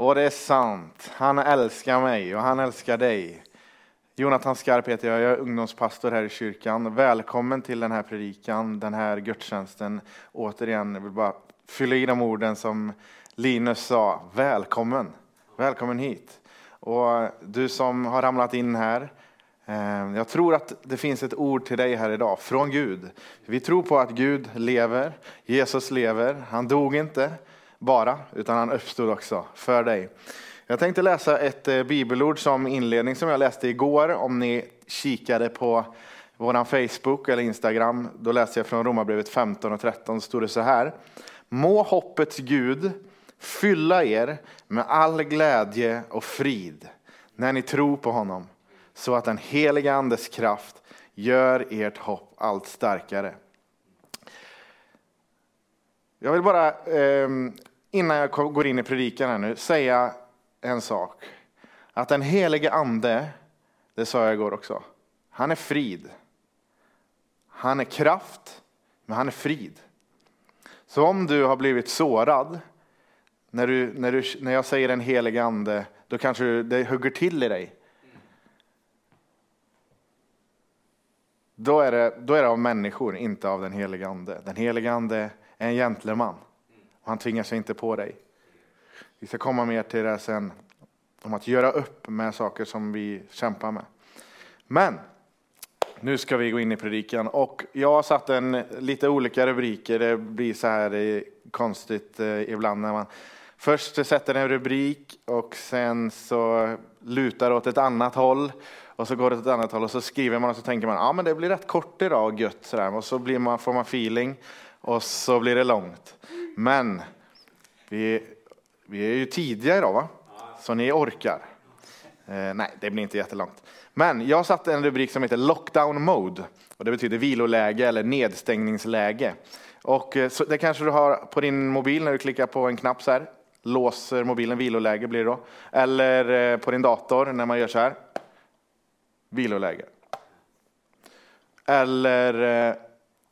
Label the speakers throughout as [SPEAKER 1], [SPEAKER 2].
[SPEAKER 1] Och det är sant. Han älskar mig och han älskar dig. Jonathan Skarp heter jag, jag är ungdomspastor här i kyrkan. Välkommen till den här predikan, den här gudstjänsten. Återigen, jag vill bara fylla i de orden som Linus sa. Välkommen, välkommen hit. Och du som har ramlat in här, eh, jag tror att det finns ett ord till dig här idag, från Gud. Vi tror på att Gud lever, Jesus lever, han dog inte bara, utan han uppstod också för dig. Jag tänkte läsa ett eh, bibelord som inledning som jag läste igår. Om ni kikade på vår Facebook eller Instagram, då läste jag från Romarbrevet 15 och 13, så stod det så här. Må hoppets Gud fylla er med all glädje och frid när ni tror på honom, så att den heliga Andes kraft gör ert hopp allt starkare. Jag vill bara, eh, innan jag går in i predikan här nu, säga en sak. Att den helige ande, det sa jag igår också, han är frid. Han är kraft, men han är frid. Så om du har blivit sårad, när, du, när, du, när jag säger den helige ande, då kanske det hugger till i dig. Då är, det, då är det av människor, inte av den helige ande. Den helige ande är en gentleman. Han tvingar sig inte på dig. Vi ska komma mer till det sen, om att göra upp med saker som vi kämpar med. Men nu ska vi gå in i predikan och jag har satt en lite olika rubriker. Det blir så här konstigt eh, ibland när man först sätter en rubrik och sen så lutar åt ett annat håll och så går det åt ett annat håll och så skriver man och så tänker man ja men det blir rätt kort idag och gött sådär och så blir man, får man feeling och så blir det långt. Men vi vi är ju tidiga idag, va? Så ni orkar. Eh, nej, det blir inte jättelångt. Men jag satte en rubrik som heter Lockdown Mode. Och det betyder viloläge eller nedstängningsläge. Och eh, så det kanske du har på din mobil när du klickar på en knapp så här. Låser mobilen, viloläge blir det då. Eller eh, på din dator när man gör så här. Viloläge. Eller eh,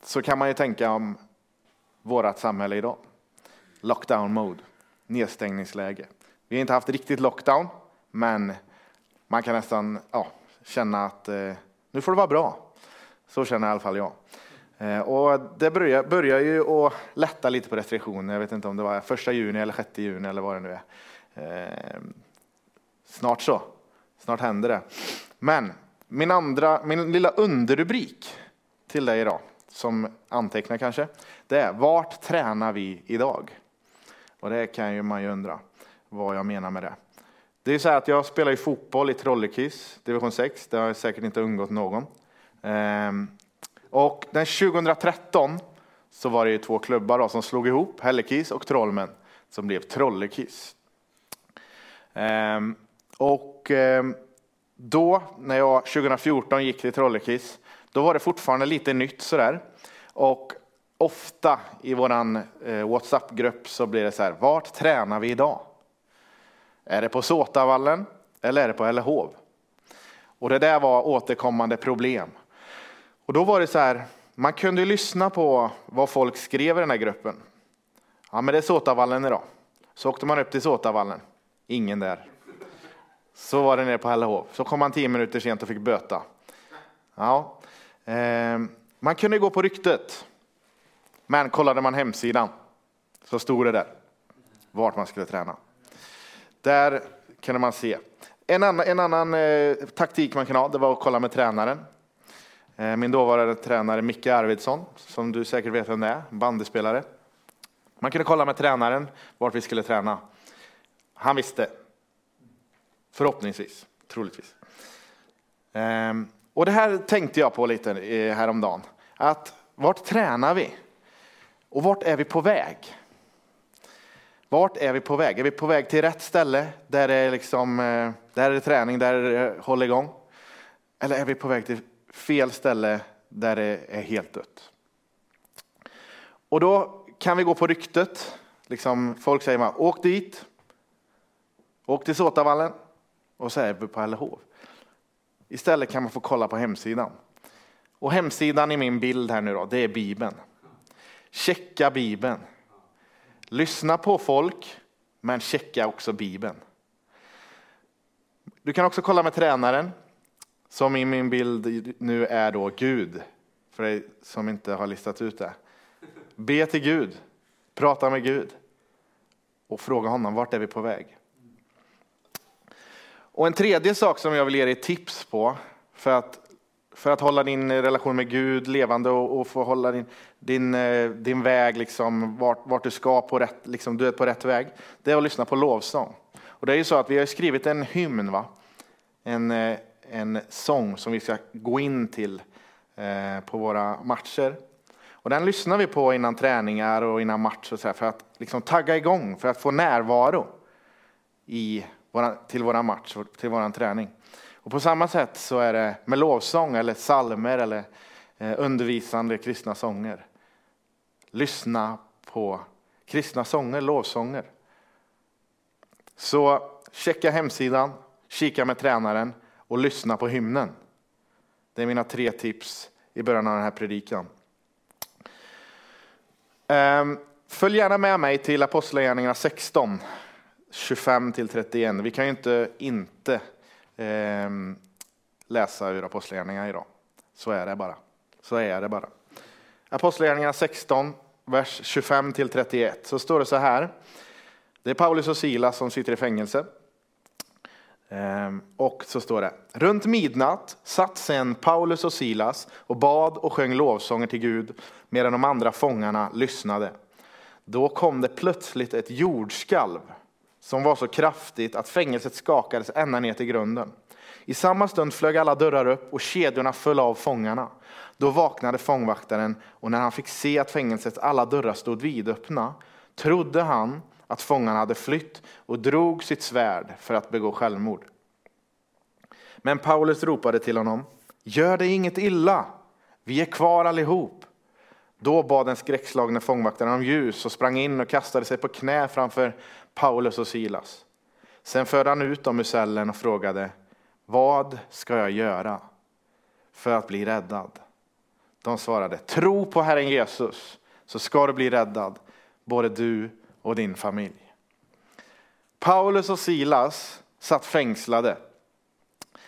[SPEAKER 1] så kan man ju tänka om vårt samhälle idag. Lockdown mode nedstängningsläge. Vi har inte haft riktigt lockdown, men man kan nästan ja, känna att eh, nu får det vara bra. Så känner i alla fall jag. Eh, och det börjar, börjar ju att lätta lite på restriktioner. Jag vet inte om det var första juni eller 6 juni eller vad det nu är. Eh, snart så. Snart händer det. Men min andra, min lilla underrubrik till dig idag, som antecknar kanske, det är Vart tränar vi idag? Och det kan ju man ju undra vad jag menar med det. Det är så här att jag spelar ju fotboll i Trollekiss, division 6. Det har säkert inte undgått någon. Ehm, och den 2013 så var det ju två klubbar då, som slog ihop, Hällekis och Trollmän, som blev Trollekiss. Ehm, och ehm, då, när jag 2014 gick till Trollekiss, då var det fortfarande lite nytt sådär. Och ofta i vår eh, WhatsApp-grupp så blir det så här, vart tränar vi idag? Är det på Såtavallen eller är det på Ellehov? Och det där var återkommande problem. Och då var det så här, man kunde lyssna på vad folk skrev i den här gruppen. Ja, men det är Såtavallen idag. Så åkte man upp till Såtavallen. Ingen där. Så var det nere på Hällehov. Så kom man tio minuter sent och fick böta. Ja. Eh, man kunde gå på ryktet. Men kollade man hemsidan så stod det där vart man skulle träna. Där kunde man se. En annan, en annan eh, taktik man kan ha det var att kolla med tränaren. Eh, min dåvarande tränare Micke Arvidsson, som du säkert vet vem det är, bandyspelare. Man kunde kolla med tränaren vart vi skulle träna. Han visste. Förhoppningsvis, troligtvis. Eh, och det här tänkte jag på lite eh, häromdagen. Att vart tränar vi? Och vart är vi på väg? Vart är vi på väg? Är vi på väg till rätt ställe där det är, liksom, eh, där är det träning, där det eh, håller igång? Eller är vi på väg till fel ställe där det är helt dött? Och då kan vi gå på ryktet. Liksom, folk säger man, åk dit, åk till Såtavallen och så är vi på Hällehov. Istället kan man få kolla på hemsidan. Och hemsidan i min bild här nu då, det är Bibeln. Checka Bibeln. Lyssna på folk men checka också Bibeln. Du kan också kolla med tränaren, som i min bild nu är då Gud, för dig som inte har listat ut det. Be till Gud, prata med Gud och fråga honom vart är vi på väg. Och en tredje sak som jag vill ge dig tips på för att, för att hålla din eh, relation med Gud levande och, och få hålla din, din, eh, din väg, liksom, vart, vart du ska, på rätt, liksom, du är på rätt väg, det är att lyssna på lovsång. Och det är ju så att vi har skrivit en hymn, va? En, eh, en sång som vi ska gå in till eh, på våra matcher. Och den lyssnar vi på innan träningar och innan matcher så här, för att liksom tagga igång, för att få närvaro i våra, till våra match, till vår träning. Och på samma sätt så är det med lovsång eller salmer eller eh, undervisande kristna sånger. Lyssna på kristna sånger, lovsånger. Så checka hemsidan, kika med tränaren och lyssna på hymnen. Det är mina tre tips i början av den här predikan. Ehm, följ gärna med mig till Apostlagärningarna 16, 25-31. Vi kan ju inte inte eh, läsa ur Apostlagärningarna idag. Så är det bara. Så är det bara. Apostlagärningarna 16, vers 25 till 31. Så står det så här. Det är Paulus och Silas som sitter i fängelse. Ehm, och så står det, runt midnatt satt sen Paulus och Silas och bad och sjöng lovsånger till Gud medan de andra fångarna lyssnade. Då kom det plötsligt ett jordskalv som var så kraftigt att fängelset skakades ända ner till grunden. I samma stund flög alla dörrar upp och kedjorna föll av fångarna. Då vaknade fångvaktaren och när han fick se att fängelsets alla dörrar stod vidöppna trodde han att fångarna hade flytt och drog sitt svärd för att begå självmord. Men Paulus ropade till honom, gör dig inget illa, vi är kvar allihop. Då bad den skräckslagne fångvaktaren om ljus och sprang in och kastade sig på knä framför Paulus och Silas. Sen förde han ut dem ur cellen och frågade, vad ska jag göra för att bli räddad? De svarade, tro på Herren Jesus så ska du bli räddad, både du och din familj. Paulus och Silas satt fängslade.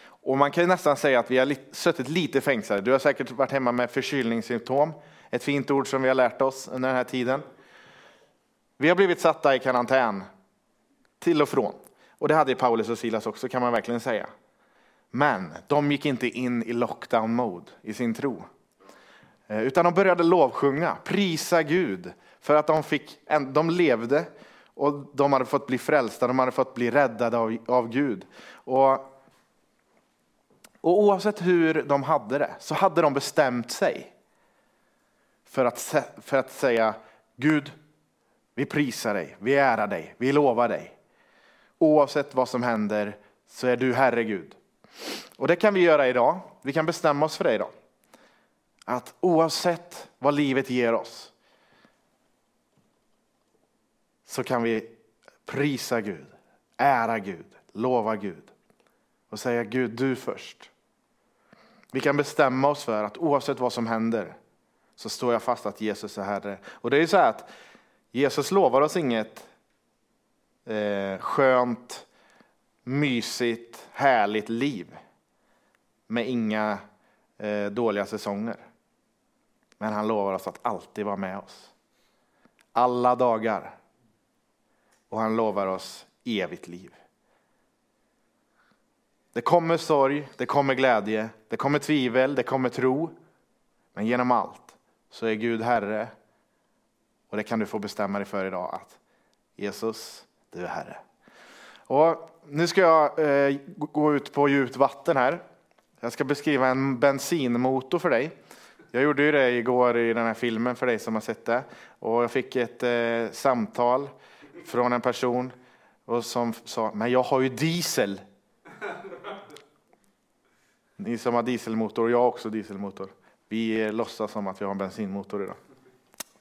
[SPEAKER 1] Och man kan nästan säga att vi har suttit lite fängslade. Du har säkert varit hemma med förkylningssymptom. Ett fint ord som vi har lärt oss under den här tiden. Vi har blivit satta i karantän till och från. Och det hade Paulus och Silas också kan man verkligen säga. Men de gick inte in i lockdown mode i sin tro. Eh, utan de började lovsjunga, prisa Gud för att de, fick, de levde och de hade fått bli frälsta, de hade fått bli räddade av, av Gud. Och, och oavsett hur de hade det så hade de bestämt sig för att, för att säga Gud, vi prisar dig, vi ärar dig, vi lovar dig. Oavsett vad som händer så är du Herre Gud. Och det kan vi göra idag. Vi kan bestämma oss för det idag. Att oavsett vad livet ger oss så kan vi prisa Gud, ära Gud, lova Gud och säga Gud, du först. Vi kan bestämma oss för att oavsett vad som händer så står jag fast att Jesus är Herre. Och det är ju så här att Jesus lovar oss inget eh, skönt, mysigt, härligt liv med inga eh, dåliga säsonger. Men han lovar oss att alltid vara med oss. Alla dagar. Och han lovar oss evigt liv. Det kommer sorg, det kommer glädje, det kommer tvivel, det kommer tro. Men genom allt så är Gud Herre. Och det kan du få bestämma dig för idag att Jesus, du Herre. Och nu ska jag eh, gå ut på djupt vatten här. Jag ska beskriva en bensinmotor för dig. Jag gjorde ju det igår i den här filmen för dig som har sett det. Och jag fick ett eh, samtal från en person och som sa, men jag har ju diesel. Ni som har dieselmotor, och jag har också dieselmotor. Vi låtsas som att vi har en bensinmotor idag.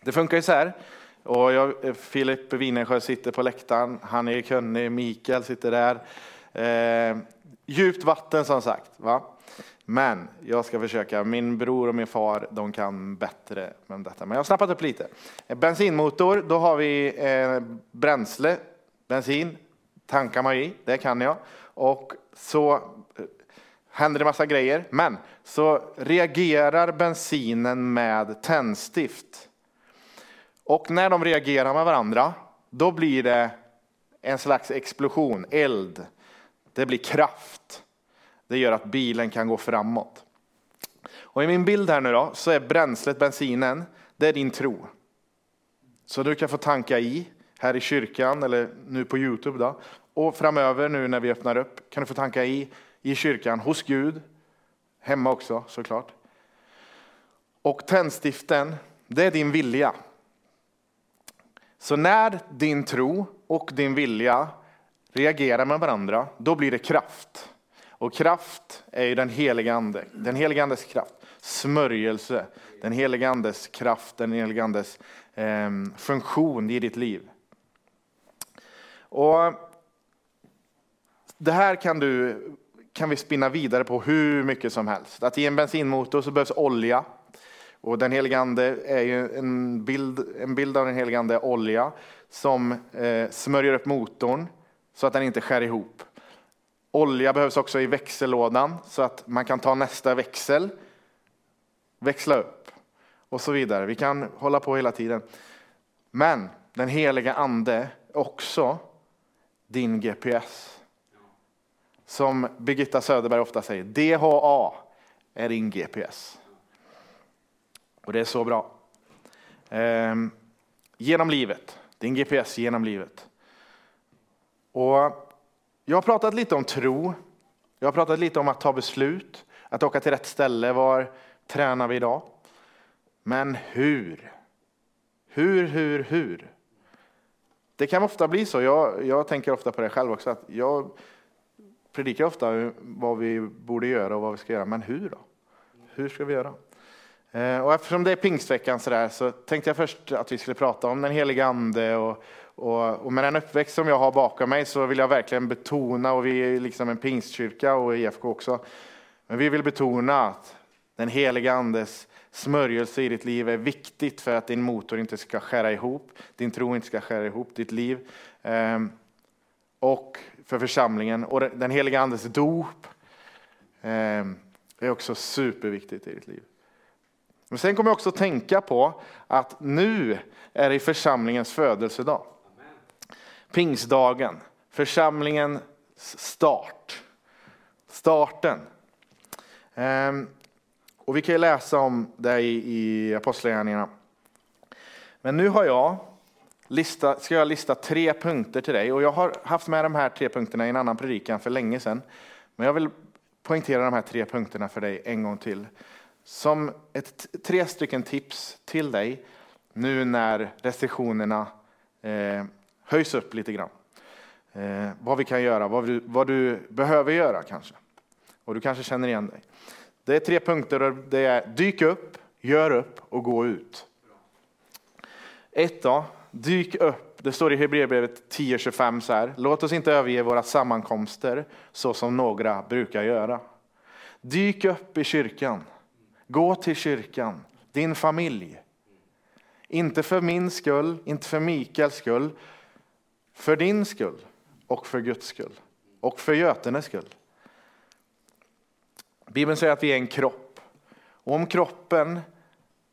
[SPEAKER 1] Det funkar ju så här. Och jag, eh, Filip Winesjö sitter på läktaren, han är kunnig, Mikael sitter där. Eh, djupt vatten som sagt. Va? Men jag ska försöka. Min bror och min far de kan bättre om detta. Men jag har snappat upp lite. Eh, bensinmotor, då har vi eh, bränsle bensin tankar man i, det kan jag. Och så eh, händer det massa grejer, men så reagerar bensinen med tändstift. Och när de reagerar med varandra, då blir det en slags explosion, eld. Det blir kraft. Det gör att bilen kan gå framåt. Och i min bild här nu då, så är bränslet, bensinen, det är din tro. Så du kan få tanka i här i kyrkan eller nu på Youtube. Då. Och framöver nu när vi öppnar upp kan du få tanka i i kyrkan, hos Gud, hemma också såklart. Och tändstiften, det är din vilja. Så när din tro och din vilja reagerar med varandra, då blir det kraft. Och kraft är ju den heliga ande, den heliga andes kraft, smörjelse, den heliga andes kraft, den heliga andes eh, funktion i ditt liv. Och det här kan, du, kan vi spinna vidare på hur mycket som helst. Att i en bensinmotor så behövs olja. Och den helige ande är ju en bild, en bild av den helige ande olja som eh, smörjer upp motorn så att den inte skär ihop. Olja behövs också i växellådan så att man kan ta nästa växel, växla upp och så vidare. Vi kan hålla på hela tiden. Men den heliga ande är också din GPS. Som Birgitta Söderberg ofta säger, DHA är din GPS. Och det är så bra. Ehm, genom livet, din GPS genom livet. Och jag har pratat lite om tro. Jag har pratat lite om att ta beslut, att åka till rätt ställe. Var tränar vi idag? Men hur? Hur, hur, hur? Det kan ofta bli så. Jag, jag tänker ofta på det själv också. Att jag predikar ofta vad vi borde göra och vad vi ska göra. Men hur då? Hur ska vi göra? Eh, och eftersom det är pingstveckan så, där, så tänkte jag först att vi skulle prata om den heliga ande. Och, och, och, med den uppväxt som jag har bakom mig så vill jag verkligen betona, och vi är liksom en pingstkyrka och IFK också, men vi vill betona att den heliga andes smörjelse i ditt liv är viktigt för att din motor inte ska skära ihop, din tro inte ska skära ihop ditt liv. Ehm, och för församlingen. Och den heliga andes dop ehm, är också superviktigt i ditt liv. Men sen kommer jag också tänka på att nu är det församlingens födelsedag. Pingsdagen, församlingens start. Starten. Ehm, och vi kan ju läsa om det i Apostlagärningarna. Men nu har jag lista, ska jag lista tre punkter till dig och jag har haft med de här tre punkterna i en annan predikan för länge sedan. Men jag vill poängtera de här tre punkterna för dig en gång till. Som ett, tre stycken tips till dig nu när restriktionerna eh, höjs upp lite grann. Eh, vad vi kan göra, vad du, vad du behöver göra kanske. Och du kanske känner igen dig. Det är tre punkter. Och det är dyk upp, gör upp och gå ut. Ett då, dyk upp. Det står i Hebreerbrevet 10.25 så här. Låt oss inte överge våra sammankomster så som några brukar göra. Dyk upp i kyrkan. Gå till kyrkan. Din familj. Inte för min skull, inte för Mikaels skull. För din skull och för Guds skull. Och för Götenes skull. Bibeln säger att vi är en kropp. Och om kroppen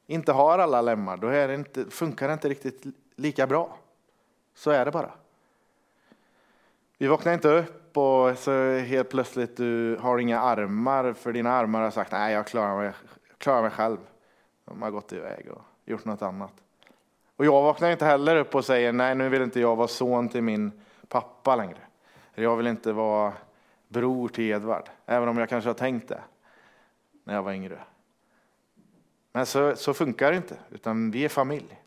[SPEAKER 1] inte har alla lemmar, då är det inte, funkar det inte riktigt lika bra. Så är det bara. Vi vaknar inte upp och så helt plötsligt du har inga armar för dina armar har sagt nej jag klarar mig, klarar mig själv. De har gått iväg och gjort något annat. Och jag vaknar inte heller upp och säger nej nu vill inte jag vara son till min pappa längre. Jag vill inte vara bror till Edvard, även om jag kanske har tänkt det när jag var yngre. Men så, så funkar det inte, utan vi är familj.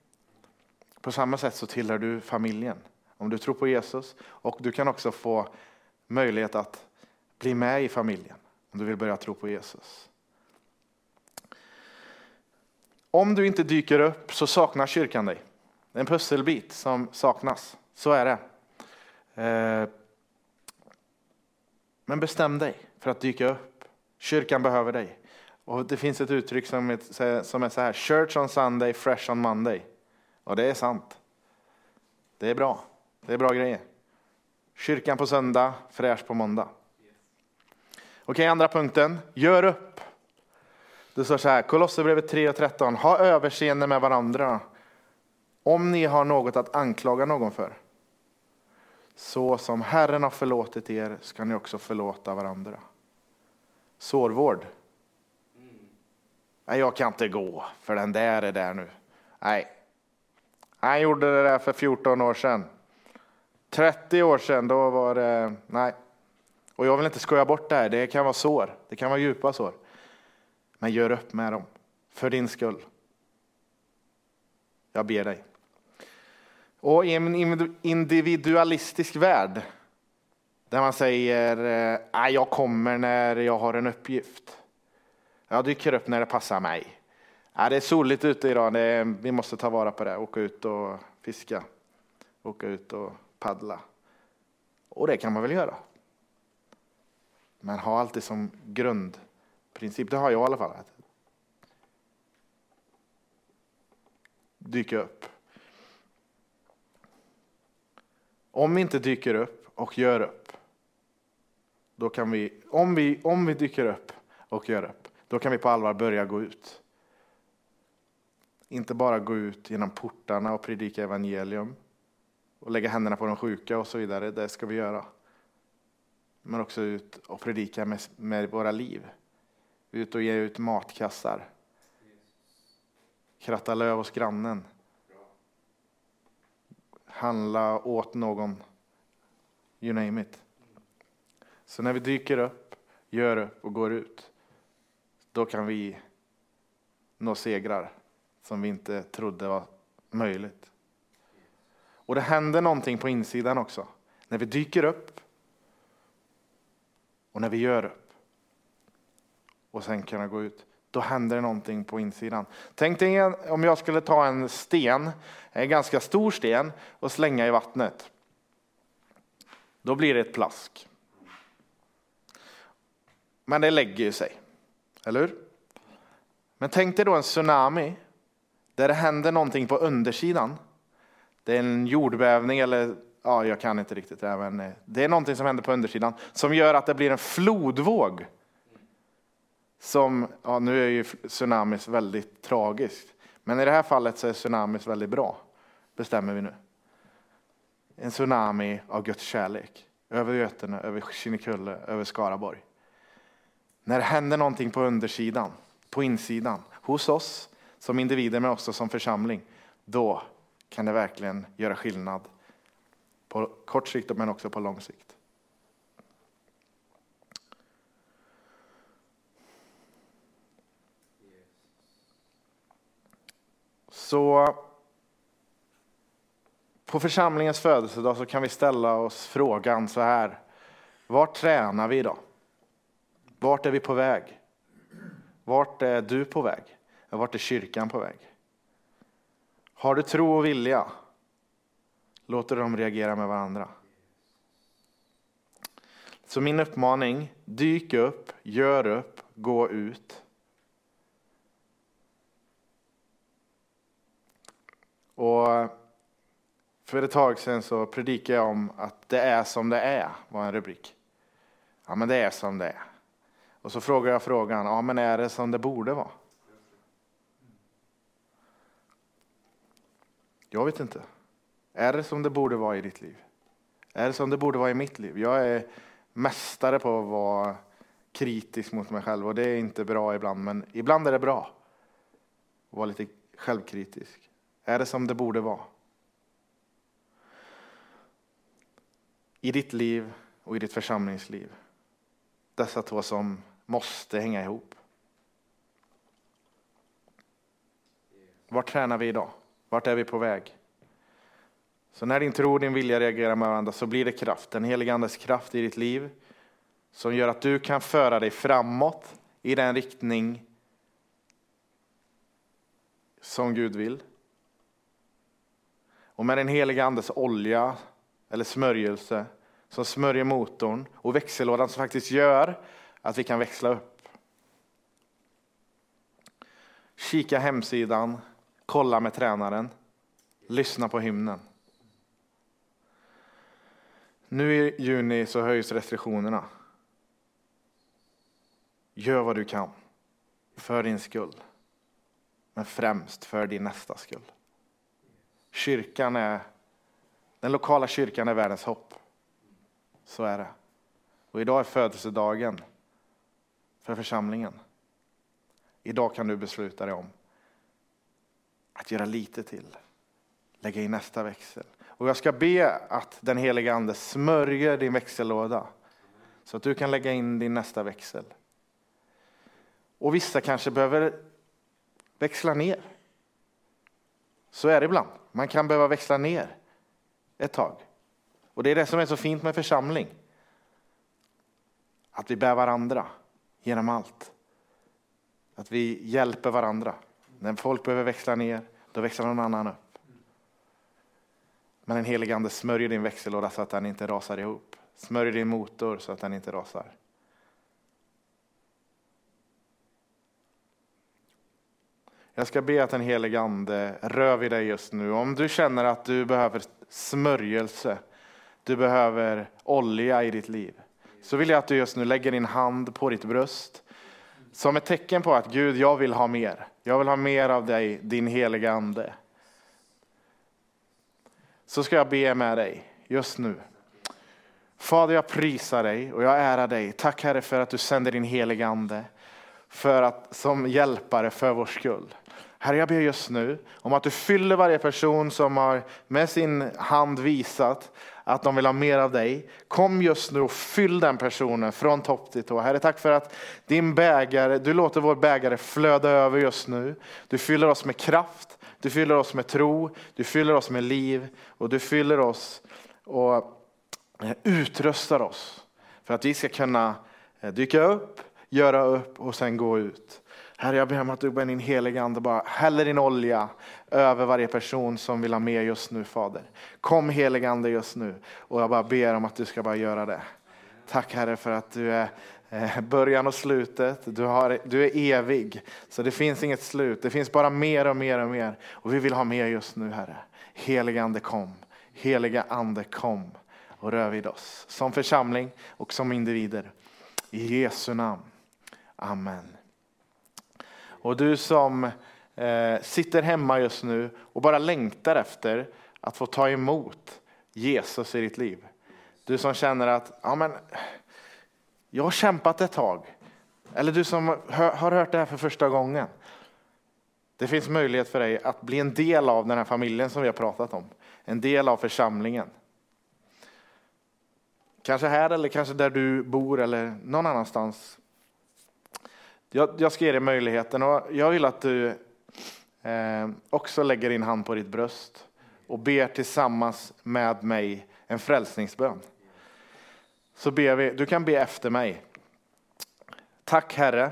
[SPEAKER 1] På samma sätt så tillhör du familjen om du tror på Jesus och du kan också få möjlighet att bli med i familjen om du vill börja tro på Jesus. Om du inte dyker upp så saknar kyrkan dig. Det är en pusselbit som saknas. Så är det. Eh, men bestäm dig för att dyka upp. Kyrkan behöver dig. Och Det finns ett uttryck som är, som är så här, Church on Sunday, fresh on Monday. Och det är sant. Det är bra. Det är bra grejer. Kyrkan på söndag, fräsch på måndag. Okej, andra punkten. Gör upp. Det står så här, Kolosserbrevet 3 och 13. Ha överseende med varandra om ni har något att anklaga någon för. Så som Herren har förlåtit er ska ni också förlåta varandra. Sårvård. Nej, jag kan inte gå, för den där är där nu. Nej, han gjorde det där för 14 år sedan. 30 år sedan, då var det, nej. Och jag vill inte skoja bort det här, det kan vara sår, det kan vara djupa sår. Men gör upp med dem, för din skull. Jag ber dig. Och i en individualistisk värld, där man säger, eh, att jag kommer när jag har en uppgift. Jag dyker upp när det passar mig. Ja, det är soligt ute idag, vi måste ta vara på det. Åka ut och fiska, åka ut och paddla. Och det kan man väl göra. Men ha alltid som grund, princip, det har jag i alla fall. Dyka upp. Om vi inte dyker upp och gör upp, då kan vi, om vi, om vi dyker upp och gör upp, då kan vi på allvar börja gå ut. Inte bara gå ut genom portarna och predika evangelium och lägga händerna på de sjuka och så vidare. Det ska vi göra. Men också ut och predika med, med våra liv. Ut och ge ut matkassar. Kratta löv hos grannen. Handla åt någon. You name it. Så när vi dyker upp, gör upp och går ut, då kan vi nå segrar som vi inte trodde var möjligt. Och det händer någonting på insidan också. När vi dyker upp och när vi gör upp och sen kunna gå ut, då händer det någonting på insidan. Tänk dig om jag skulle ta en sten, en ganska stor sten, och slänga i vattnet. Då blir det ett plask. Men det lägger ju sig, eller hur? Men tänk dig då en tsunami där det händer någonting på undersidan. Det är en jordbävning eller ja, jag kan inte riktigt det, men eh, det är någonting som händer på undersidan som gör att det blir en flodvåg. Som, ja, nu är ju tsunamis väldigt tragiskt, men i det här fallet så är tsunamis väldigt bra, bestämmer vi nu. En tsunami av Guds kärlek över Götene, över Kinnekulle, över Skaraborg. När det händer någonting på undersidan, på insidan, hos oss, som individer men också som församling, då kan det verkligen göra skillnad på kort sikt men också på lång sikt. Så på församlingens födelsedag så kan vi ställa oss frågan så här. Vart tränar vi idag? Vart är vi på väg? Vart är du på väg? Vart är kyrkan på väg? Har du tro och vilja? Låter dem reagera med varandra. Så min uppmaning, dyk upp, gör upp, gå ut. Och för ett tag sedan så predikade jag om att det är som det är, var en rubrik. Ja, men det är som det är. Och så frågar jag frågan, ja men är det som det borde vara? Jag vet inte. Är det som det borde vara i ditt liv? Är det som det borde vara i mitt liv? Jag är mästare på att vara kritisk mot mig själv och det är inte bra ibland, men ibland är det bra att vara lite självkritisk. Är det som det borde vara? I ditt liv och i ditt församlingsliv. Dessa två som måste hänga ihop. Var tränar vi idag? Vart är vi på väg? Så när din tro och din vilja reagerar med varandra så blir det kraft, den helige Andes kraft i ditt liv som gör att du kan föra dig framåt i den riktning som Gud vill. Och med den heliga Andes olja eller smörjelse som smörjer motorn och växellådan som faktiskt gör att vi kan växla upp. Kika hemsidan, kolla med tränaren, lyssna på hymnen. Nu i juni så höjs restriktionerna. Gör vad du kan för din skull, men främst för din nästa skull. Kyrkan är, den lokala kyrkan är världens hopp. Så är det. Och idag är födelsedagen för församlingen. Idag kan du besluta dig om att göra lite till, lägga i nästa växel. Och jag ska be att den heliga ande smörjer din växellåda så att du kan lägga in din nästa växel. Och vissa kanske behöver växla ner. Så är det ibland. Man kan behöva växla ner ett tag. Och det är det som är så fint med församling. Att vi bär varandra genom allt. Att vi hjälper varandra. När folk behöver växla ner, då växlar någon annan upp. Men den helige Ande smörjer din växellåda så att den inte rasar ihop. Smörjer din motor så att den inte rasar. Jag ska be att den helige Ande rör vid dig just nu. Om du känner att du behöver smörjelse, du behöver olja i ditt liv, så vill jag att du just nu lägger din hand på ditt bröst som ett tecken på att Gud, jag vill ha mer. Jag vill ha mer av dig, din heliga Ande. Så ska jag be med dig just nu. Fader, jag prisar dig och jag ärar dig. Tack Herre för att du sänder din heliga Ande för att, som hjälpare för vår skull. Herre, jag ber just nu om att du fyller varje person som har med sin hand visat att de vill ha mer av dig. Kom just nu och fyll den personen från topp till tå. Herre, tack för att din bägare, du låter vår bägare flöda över just nu. Du fyller oss med kraft, du fyller oss med tro, du fyller oss med liv och du fyller oss och eh, utrustar oss för att vi ska kunna eh, dyka upp, göra upp och sen gå ut. Herre, jag ber om att du med din heliga Ande bara häller din olja över varje person som vill ha med just nu, Fader. Kom heliga Ande just nu och jag bara ber om att du ska bara göra det. Tack Herre för att du är eh, början och slutet. Du, har, du är evig, så det finns inget slut. Det finns bara mer och mer och mer. Och vi vill ha mer just nu, Herre. Heliga Ande kom. Heliga Ande kom och rör vid oss. Som församling och som individer. I Jesu namn. Amen. Och du som eh, sitter hemma just nu och bara längtar efter att få ta emot Jesus i ditt liv. Du som känner att ja, men, jag har kämpat ett tag. Eller du som har hört det här för första gången. Det finns möjlighet för dig att bli en del av den här familjen som vi har pratat om. En del av församlingen. Kanske här eller kanske där du bor eller någon annanstans jag, jag ska ge dig möjligheten och jag vill att du eh, också lägger din hand på ditt bröst och ber tillsammans med mig en frälsningsbön. Så ber vi, du kan be efter mig. Tack Herre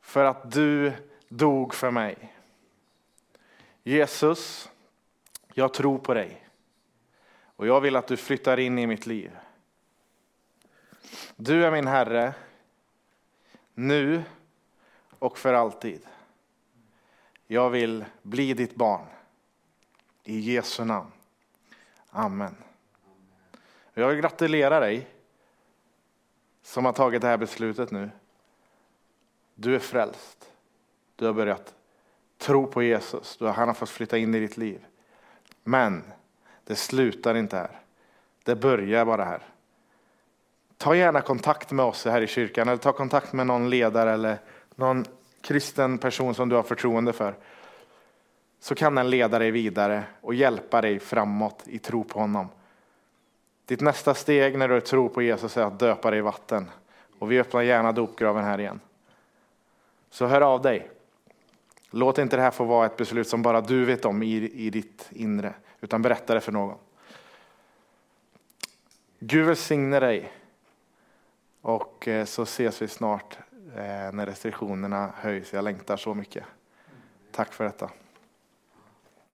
[SPEAKER 1] för att du dog för mig. Jesus, jag tror på dig och jag vill att du flyttar in i mitt liv. Du är min Herre nu och för alltid. Jag vill bli ditt barn. I Jesu namn. Amen. Jag vill gratulera dig som har tagit det här beslutet nu. Du är frälst. Du har börjat tro på Jesus. Han har fått flytta in i ditt liv. Men det slutar inte här. Det börjar bara här ta gärna kontakt med oss här i kyrkan eller ta kontakt med någon ledare eller någon kristen person som du har förtroende för. Så kan den leda dig vidare och hjälpa dig framåt i tro på honom. Ditt nästa steg när du tror på Jesus är att döpa dig i vatten. Och vi öppnar gärna dopgraven här igen. Så hör av dig. Låt inte det här få vara ett beslut som bara du vet om i, i ditt inre, utan berätta det för någon. Gud välsigne dig. Och eh, så ses vi snart eh, när restriktionerna höjs. Jag längtar så mycket. Tack för detta.